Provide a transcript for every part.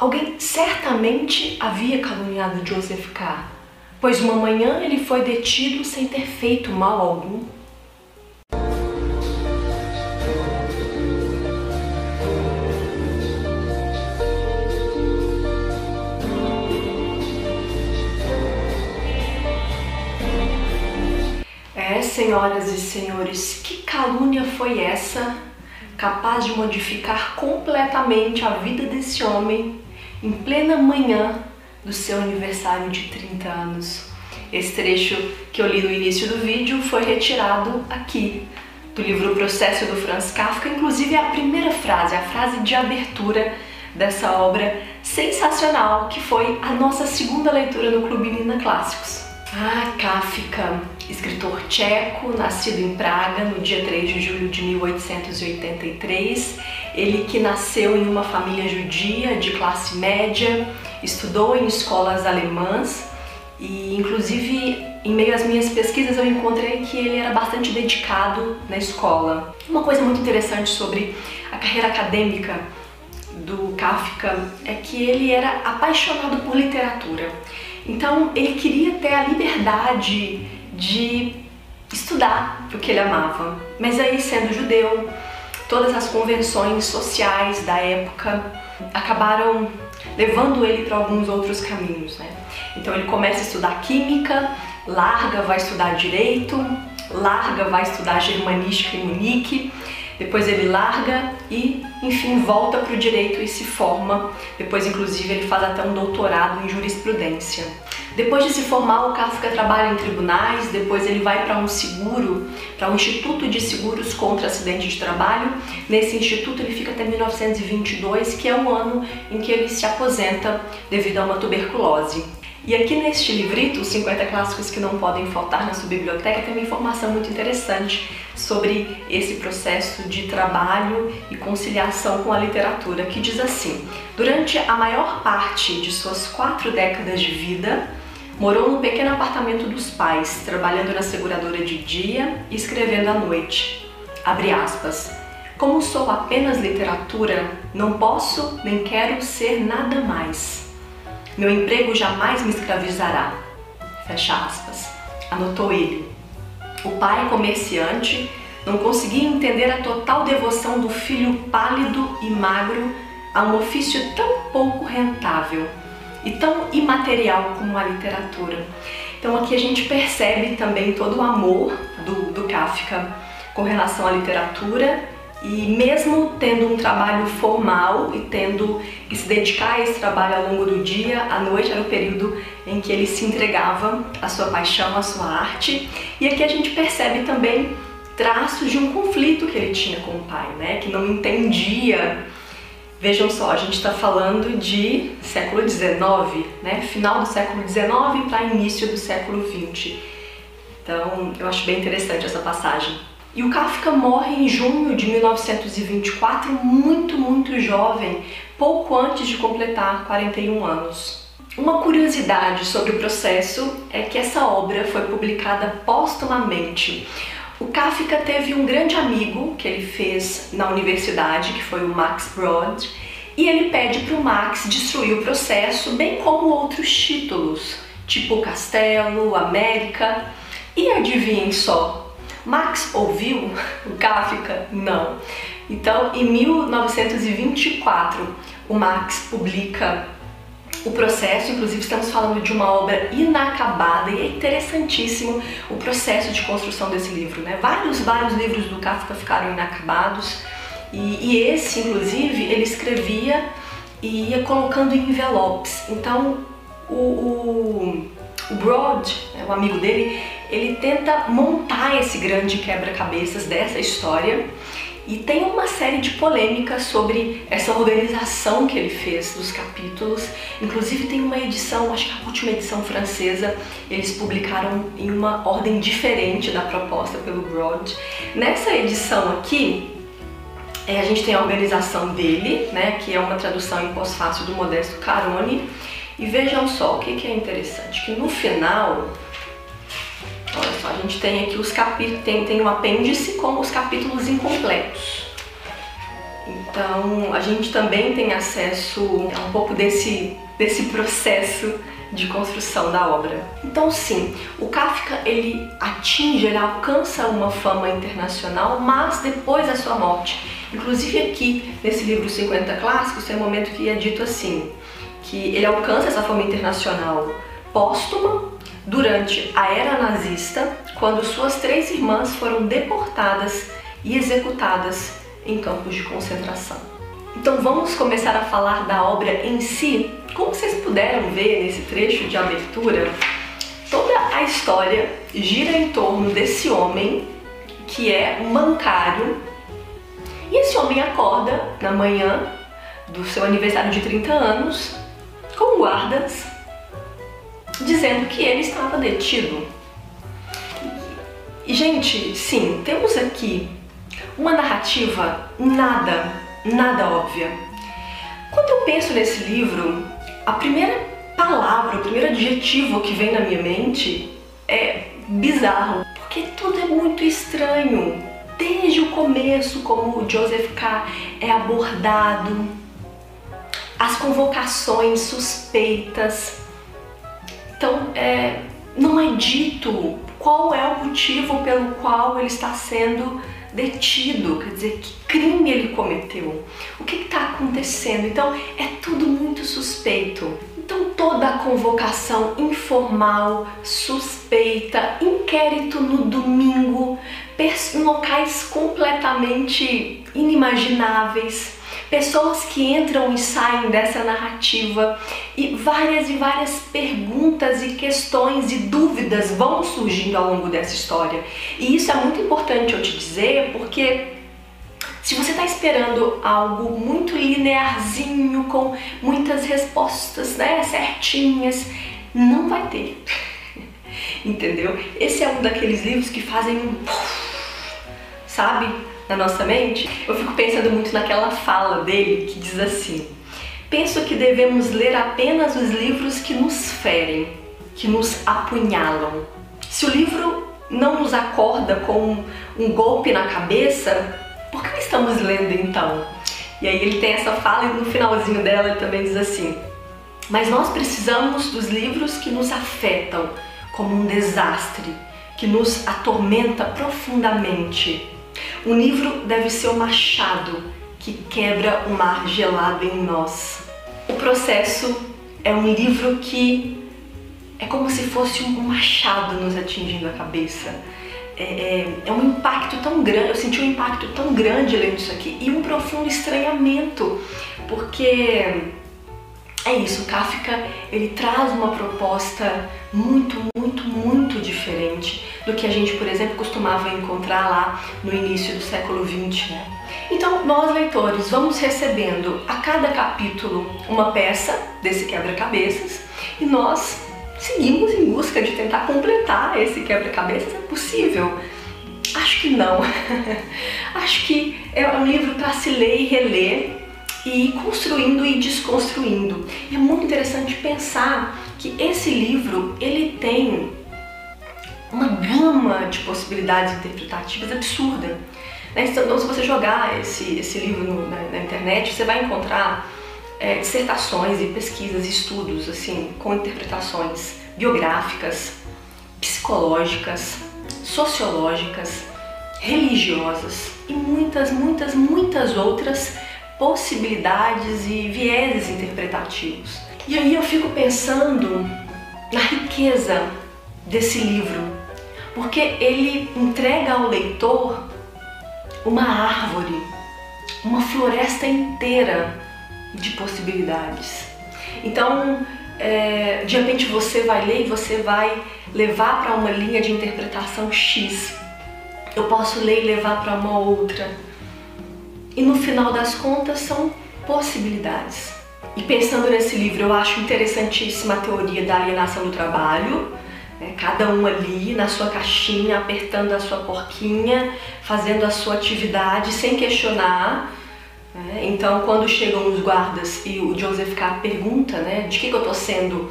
Alguém certamente havia caluniado Joseph K., pois uma manhã ele foi detido sem ter feito mal algum. É, senhoras e senhores, que calúnia foi essa capaz de modificar completamente a vida desse homem em plena manhã do seu aniversário de 30 anos? Esse trecho que eu li no início do vídeo foi retirado aqui do livro O Processo do Franz Kafka, inclusive é a primeira frase, a frase de abertura dessa obra sensacional que foi a nossa segunda leitura no Clube Nina Clássicos. Ah, Kafka, escritor tcheco, nascido em Praga no dia 3 de julho de 1883. Ele que nasceu em uma família judia de classe média, estudou em escolas alemãs e, inclusive, em meio às minhas pesquisas eu encontrei que ele era bastante dedicado na escola. Uma coisa muito interessante sobre a carreira acadêmica do Kafka é que ele era apaixonado por literatura. Então ele queria ter a liberdade de estudar o que ele amava. Mas aí, sendo judeu, todas as convenções sociais da época acabaram levando ele para alguns outros caminhos. Né? Então ele começa a estudar química, larga, vai estudar direito, larga, vai estudar germanística em Munique depois ele larga e, enfim, volta para o direito e se forma. Depois, inclusive, ele faz até um doutorado em jurisprudência. Depois de se formar, o Kafka trabalha em tribunais, depois ele vai para um seguro, para um Instituto de Seguros contra Acidente de Trabalho. Nesse instituto ele fica até 1922, que é o ano em que ele se aposenta devido a uma tuberculose. E aqui neste livrito, 50 clássicos que não podem faltar na sua biblioteca, tem uma informação muito interessante sobre esse processo de trabalho e conciliação com a literatura, que diz assim: durante a maior parte de suas quatro décadas de vida, morou no pequeno apartamento dos pais, trabalhando na seguradora de dia e escrevendo à noite. Abre aspas. Como sou apenas literatura, não posso nem quero ser nada mais. Meu emprego jamais me escravizará. Fecha aspas. Anotou ele. O pai, comerciante, não conseguia entender a total devoção do filho pálido e magro a um ofício tão pouco rentável e tão imaterial como a literatura. Então aqui a gente percebe também todo o amor do, do Kafka com relação à literatura e mesmo tendo um trabalho formal e tendo que se dedicar a esse trabalho ao longo do dia, à noite era o período em que ele se entregava à sua paixão, à sua arte. E aqui a gente percebe também traços de um conflito que ele tinha com o pai, né? Que não entendia. Vejam só, a gente está falando de século XIX, né? Final do século XIX para início do século XX. Então, eu acho bem interessante essa passagem. E o Kafka morre em junho de 1924, muito, muito jovem, pouco antes de completar 41 anos. Uma curiosidade sobre o processo é que essa obra foi publicada póstumamente. O Kafka teve um grande amigo que ele fez na universidade, que foi o Max Brod, e ele pede para o Max destruir o processo, bem como outros títulos, tipo Castelo, América. E adivinhem só, Max ouviu o Kafka? Não. Então, em 1924, o Max publica o processo, inclusive estamos falando de uma obra inacabada e é interessantíssimo o processo de construção desse livro, né? Vários, vários livros do Kafka ficaram inacabados e, e esse, inclusive, ele escrevia e ia colocando em envelopes. Então, o, o, o Broad, né, o amigo dele, ele tenta montar esse grande quebra-cabeças dessa história e tem uma série de polêmicas sobre essa organização que ele fez dos capítulos. Inclusive tem uma edição, acho que a última edição francesa, eles publicaram em uma ordem diferente da proposta pelo Broad. Nessa edição aqui, é, a gente tem a organização dele, né, que é uma tradução em pós-fácil do Modesto Carone. E vejam só, o que, que é interessante, que no final Olha só, a gente tem aqui os capítulos, tem, tem um apêndice com os capítulos incompletos. Então a gente também tem acesso a um pouco desse, desse processo de construção da obra. Então sim, o Kafka ele atinge, ele alcança uma fama internacional, mas depois da sua morte. Inclusive aqui nesse livro 50 clássicos tem um momento que é dito assim, que ele alcança essa fama internacional póstuma durante a era nazista, quando suas três irmãs foram deportadas e executadas em campos de concentração. Então vamos começar a falar da obra em si. Como vocês puderam ver nesse trecho de abertura, toda a história gira em torno desse homem que é um bancário. E esse homem acorda na manhã do seu aniversário de 30 anos com guardas dizendo que ele estava detido. E, gente, sim, temos aqui uma narrativa nada, nada óbvia. Quando eu penso nesse livro, a primeira palavra, o primeiro adjetivo que vem na minha mente é bizarro, porque tudo é muito estranho. Desde o começo, como o Joseph K. é abordado, as convocações suspeitas. Então, é, não é dito qual é o motivo pelo qual ele está sendo detido, quer dizer, que crime ele cometeu, o que está acontecendo. Então é tudo muito suspeito. Então toda a convocação informal, suspeita, inquérito no domingo, locais completamente inimagináveis pessoas que entram e saem dessa narrativa e várias e várias perguntas e questões e dúvidas vão surgindo ao longo dessa história. E isso é muito importante eu te dizer porque se você está esperando algo muito linearzinho, com muitas respostas né, certinhas, não vai ter. Entendeu? Esse é um daqueles livros que fazem um. Sabe? na nossa mente, eu fico pensando muito naquela fala dele que diz assim: Penso que devemos ler apenas os livros que nos ferem, que nos apunhalam. Se o livro não nos acorda com um golpe na cabeça, por que estamos lendo então? E aí ele tem essa fala e no finalzinho dela ele também diz assim: Mas nós precisamos dos livros que nos afetam como um desastre, que nos atormenta profundamente um livro deve ser o machado que quebra o mar gelado em nós. O processo é um livro que é como se fosse um machado nos atingindo a cabeça. É, é, é, um impacto tão grande, eu senti um impacto tão grande lendo isso aqui e um profundo estranhamento, porque é isso, Kafka ele traz uma proposta muito, do que a gente, por exemplo, costumava encontrar lá no início do século XX. Né? Então, nós leitores vamos recebendo a cada capítulo uma peça desse quebra-cabeças e nós seguimos em busca de tentar completar esse quebra-cabeças. É possível? Acho que não. Acho que é um livro para se ler e reler e ir construindo e desconstruindo. E é muito interessante pensar que esse livro ele tem gama de possibilidades interpretativas absurda. Né? Então, se você jogar esse, esse livro no, na, na, internet, você vai encontrar é, dissertações e pesquisas, estudos assim, com interpretações biográficas, psicológicas, sociológicas, religiosas e muitas, muitas, muitas outras possibilidades e vieses interpretativos. E aí eu fico pensando na riqueza desse livro, porque ele entrega ao leitor uma árvore, uma floresta inteira de possibilidades. Então, é, de repente você vai ler e você vai levar para uma linha de interpretação X. Eu posso ler e levar para uma outra e no final das contas são possibilidades. E pensando nesse livro, eu acho interessantíssima a teoria da alienação do trabalho, né? cada um ali na sua caixinha, apertando a sua porquinha, fazendo a sua atividade sem questionar. Né? Então, quando chegam os guardas e o Joseph K. pergunta né, de que, que eu estou sendo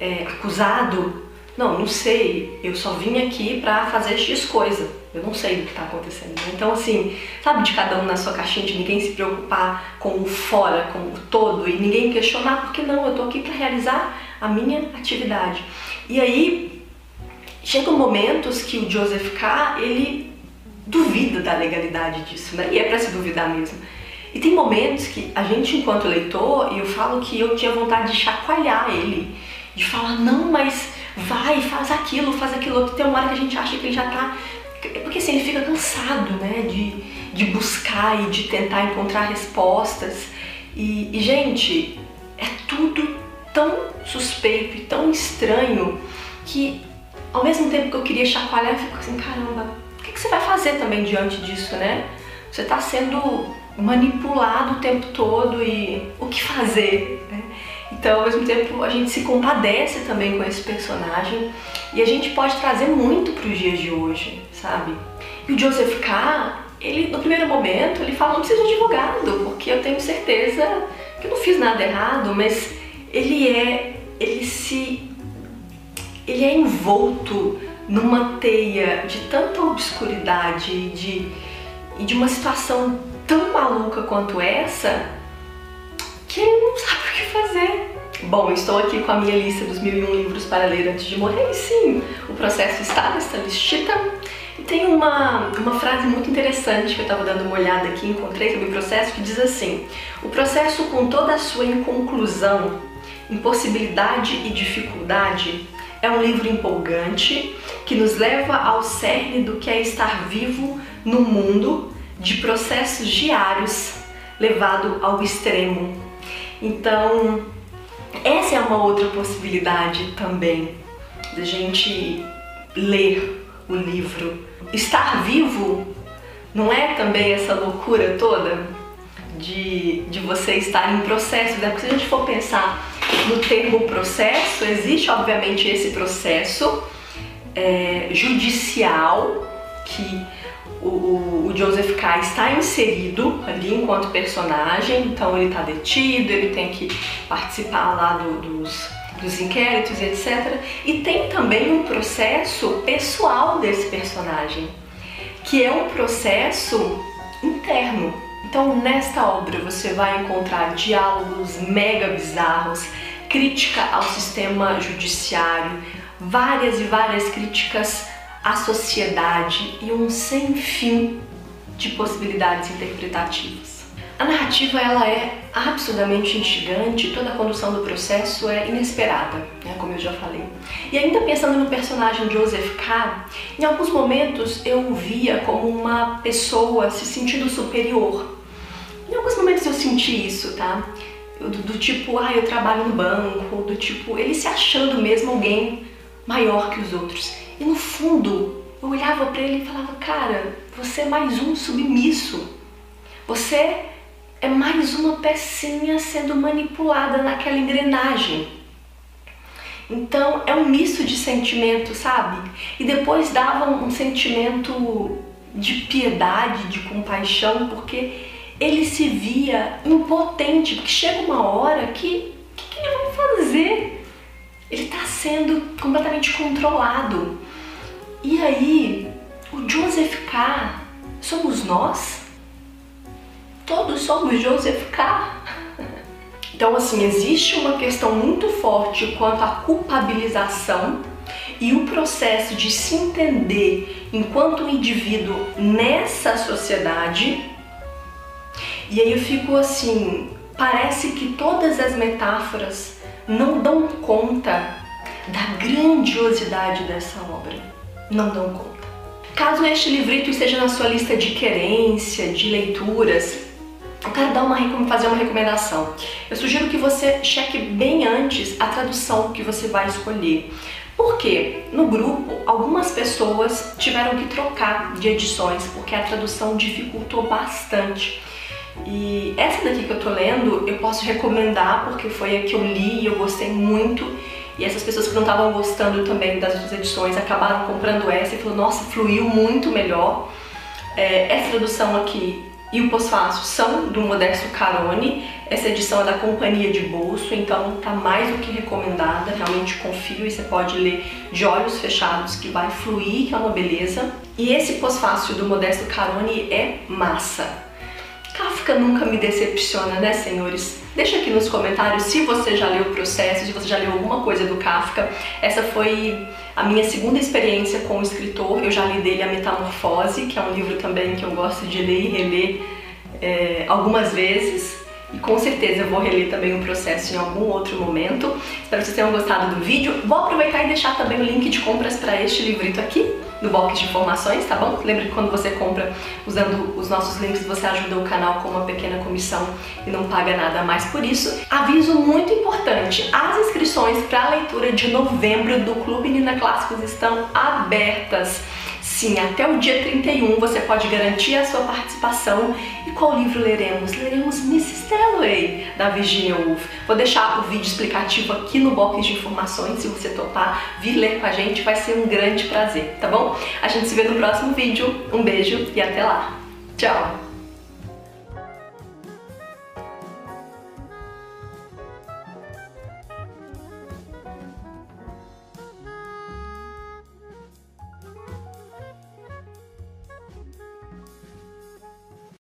é, acusado, Não, não sei, eu só vim aqui para fazer X coisa, eu não sei do que está acontecendo. Então, assim, sabe, de cada um na sua caixinha, de ninguém se preocupar com o fora, com o todo, e ninguém questionar, porque não, eu tô aqui para realizar a minha atividade. E aí, chegam momentos que o Joseph K., ele duvida da legalidade disso, né? E é para se duvidar mesmo. E tem momentos que a gente, enquanto leitor, eu falo que eu tinha vontade de chacoalhar ele, de falar, não, mas vai, faz aquilo, faz aquilo outro. Tem uma hora que a gente acha que ele já tá. Porque assim, ele fica cansado, né, de, de buscar e de tentar encontrar respostas. E, e gente, é tudo tão suspeito e tão estranho que ao mesmo tempo que eu queria chacoalhar, eu fico assim, caramba, o que, que você vai fazer também diante disso, né? Você está sendo manipulado o tempo todo e o que fazer? Né? Então, ao mesmo tempo, a gente se compadece também com esse personagem e a gente pode trazer muito para os dias de hoje, sabe? E o Joseph K., ele, no primeiro momento, ele fala, não precisa de advogado, porque eu tenho certeza que eu não fiz nada errado, mas ele é, ele se, ele é envolto numa teia de tanta obscuridade de, e de uma situação tão maluca quanto essa que ele não sabe o que fazer. Bom, estou aqui com a minha lista dos mil e um livros para ler antes de morrer e sim, o processo está nessa listita. E tem uma, uma frase muito interessante que eu estava dando uma olhada aqui, encontrei sobre o processo, que diz assim: O processo, com toda a sua inconclusão, impossibilidade e dificuldade, é um livro empolgante que nos leva ao cerne do que é estar vivo no mundo de processos diários levado ao extremo. Então, essa é uma outra possibilidade também da gente ler o livro. Estar vivo não é também essa loucura toda de, de você estar em processo, né? Porque se a gente for pensar no termo processo, existe obviamente esse processo é, judicial que o, o, Joseph K. está inserido ali enquanto personagem, então ele está detido, ele tem que participar lá do, dos, dos inquéritos, etc. E tem também um processo pessoal desse personagem, que é um processo interno. Então, nesta obra você vai encontrar diálogos mega bizarros, crítica ao sistema judiciário, várias e várias críticas a sociedade e um sem fim de possibilidades interpretativas. A narrativa ela é absurdamente instigante, toda a condução do processo é inesperada, né, como eu já falei. E ainda pensando no personagem Joseph K., em alguns momentos eu o via como uma pessoa se sentindo superior. Em alguns momentos eu senti isso, tá? Do, do tipo, ah, eu trabalho no banco, do tipo, ele se achando mesmo alguém maior que os outros. E no fundo, eu olhava para ele e falava: Cara, você é mais um submisso. Você é mais uma pecinha sendo manipulada naquela engrenagem. Então é um misto de sentimentos, sabe? E depois dava um sentimento de piedade, de compaixão, porque ele se via impotente, porque chega uma hora que o que, que ele vai fazer? Ele está sendo completamente controlado. E aí, o Joseph K. somos nós? Todos somos Joseph K. Então, assim, existe uma questão muito forte quanto à culpabilização e o processo de se entender enquanto um indivíduo nessa sociedade. E aí eu fico assim, parece que todas as metáforas não dão conta da grandiosidade dessa obra não dão conta. Caso este livrito esteja na sua lista de querência, de leituras, eu quero dar uma, fazer uma recomendação. Eu sugiro que você cheque bem antes a tradução que você vai escolher. Porque no grupo algumas pessoas tiveram que trocar de edições porque a tradução dificultou bastante. E essa daqui que eu tô lendo eu posso recomendar porque foi a que eu li e eu gostei muito e essas pessoas que não estavam gostando também das outras edições acabaram comprando essa e falou, nossa, fluiu muito melhor. É, essa tradução aqui e o pós-fácil são do Modesto Carone. Essa edição é da Companhia de Bolso, então tá mais do que recomendada, realmente confio e você pode ler de olhos fechados que vai fluir, que é uma beleza. E esse pós-fácil do Modesto Caroni é massa. Nunca me decepciona, né, senhores? Deixa aqui nos comentários se você já leu o processo, se você já leu alguma coisa do Kafka. Essa foi a minha segunda experiência com o escritor. Eu já li dele A Metamorfose, que é um livro também que eu gosto de ler e reler é, algumas vezes. E com certeza eu vou reler também o processo em algum outro momento. Espero que vocês tenham gostado do vídeo. Vou aproveitar e deixar também o link de compras para este livrito aqui no box de informações, tá bom? Lembra que quando você compra usando os nossos links, você ajuda o canal com uma pequena comissão e não paga nada mais por isso. Aviso muito importante, as inscrições para a leitura de novembro do Clube Nina Clássicos estão abertas. Sim, até o dia 31 você pode garantir a sua participação. E qual livro leremos? Leremos Mrs. Dalloway, da Virginia Woolf. Vou deixar o vídeo explicativo aqui no box de informações, se você topar vir ler com a gente, vai ser um grande prazer, tá bom? A gente se vê no próximo vídeo. Um beijo e até lá. Tchau!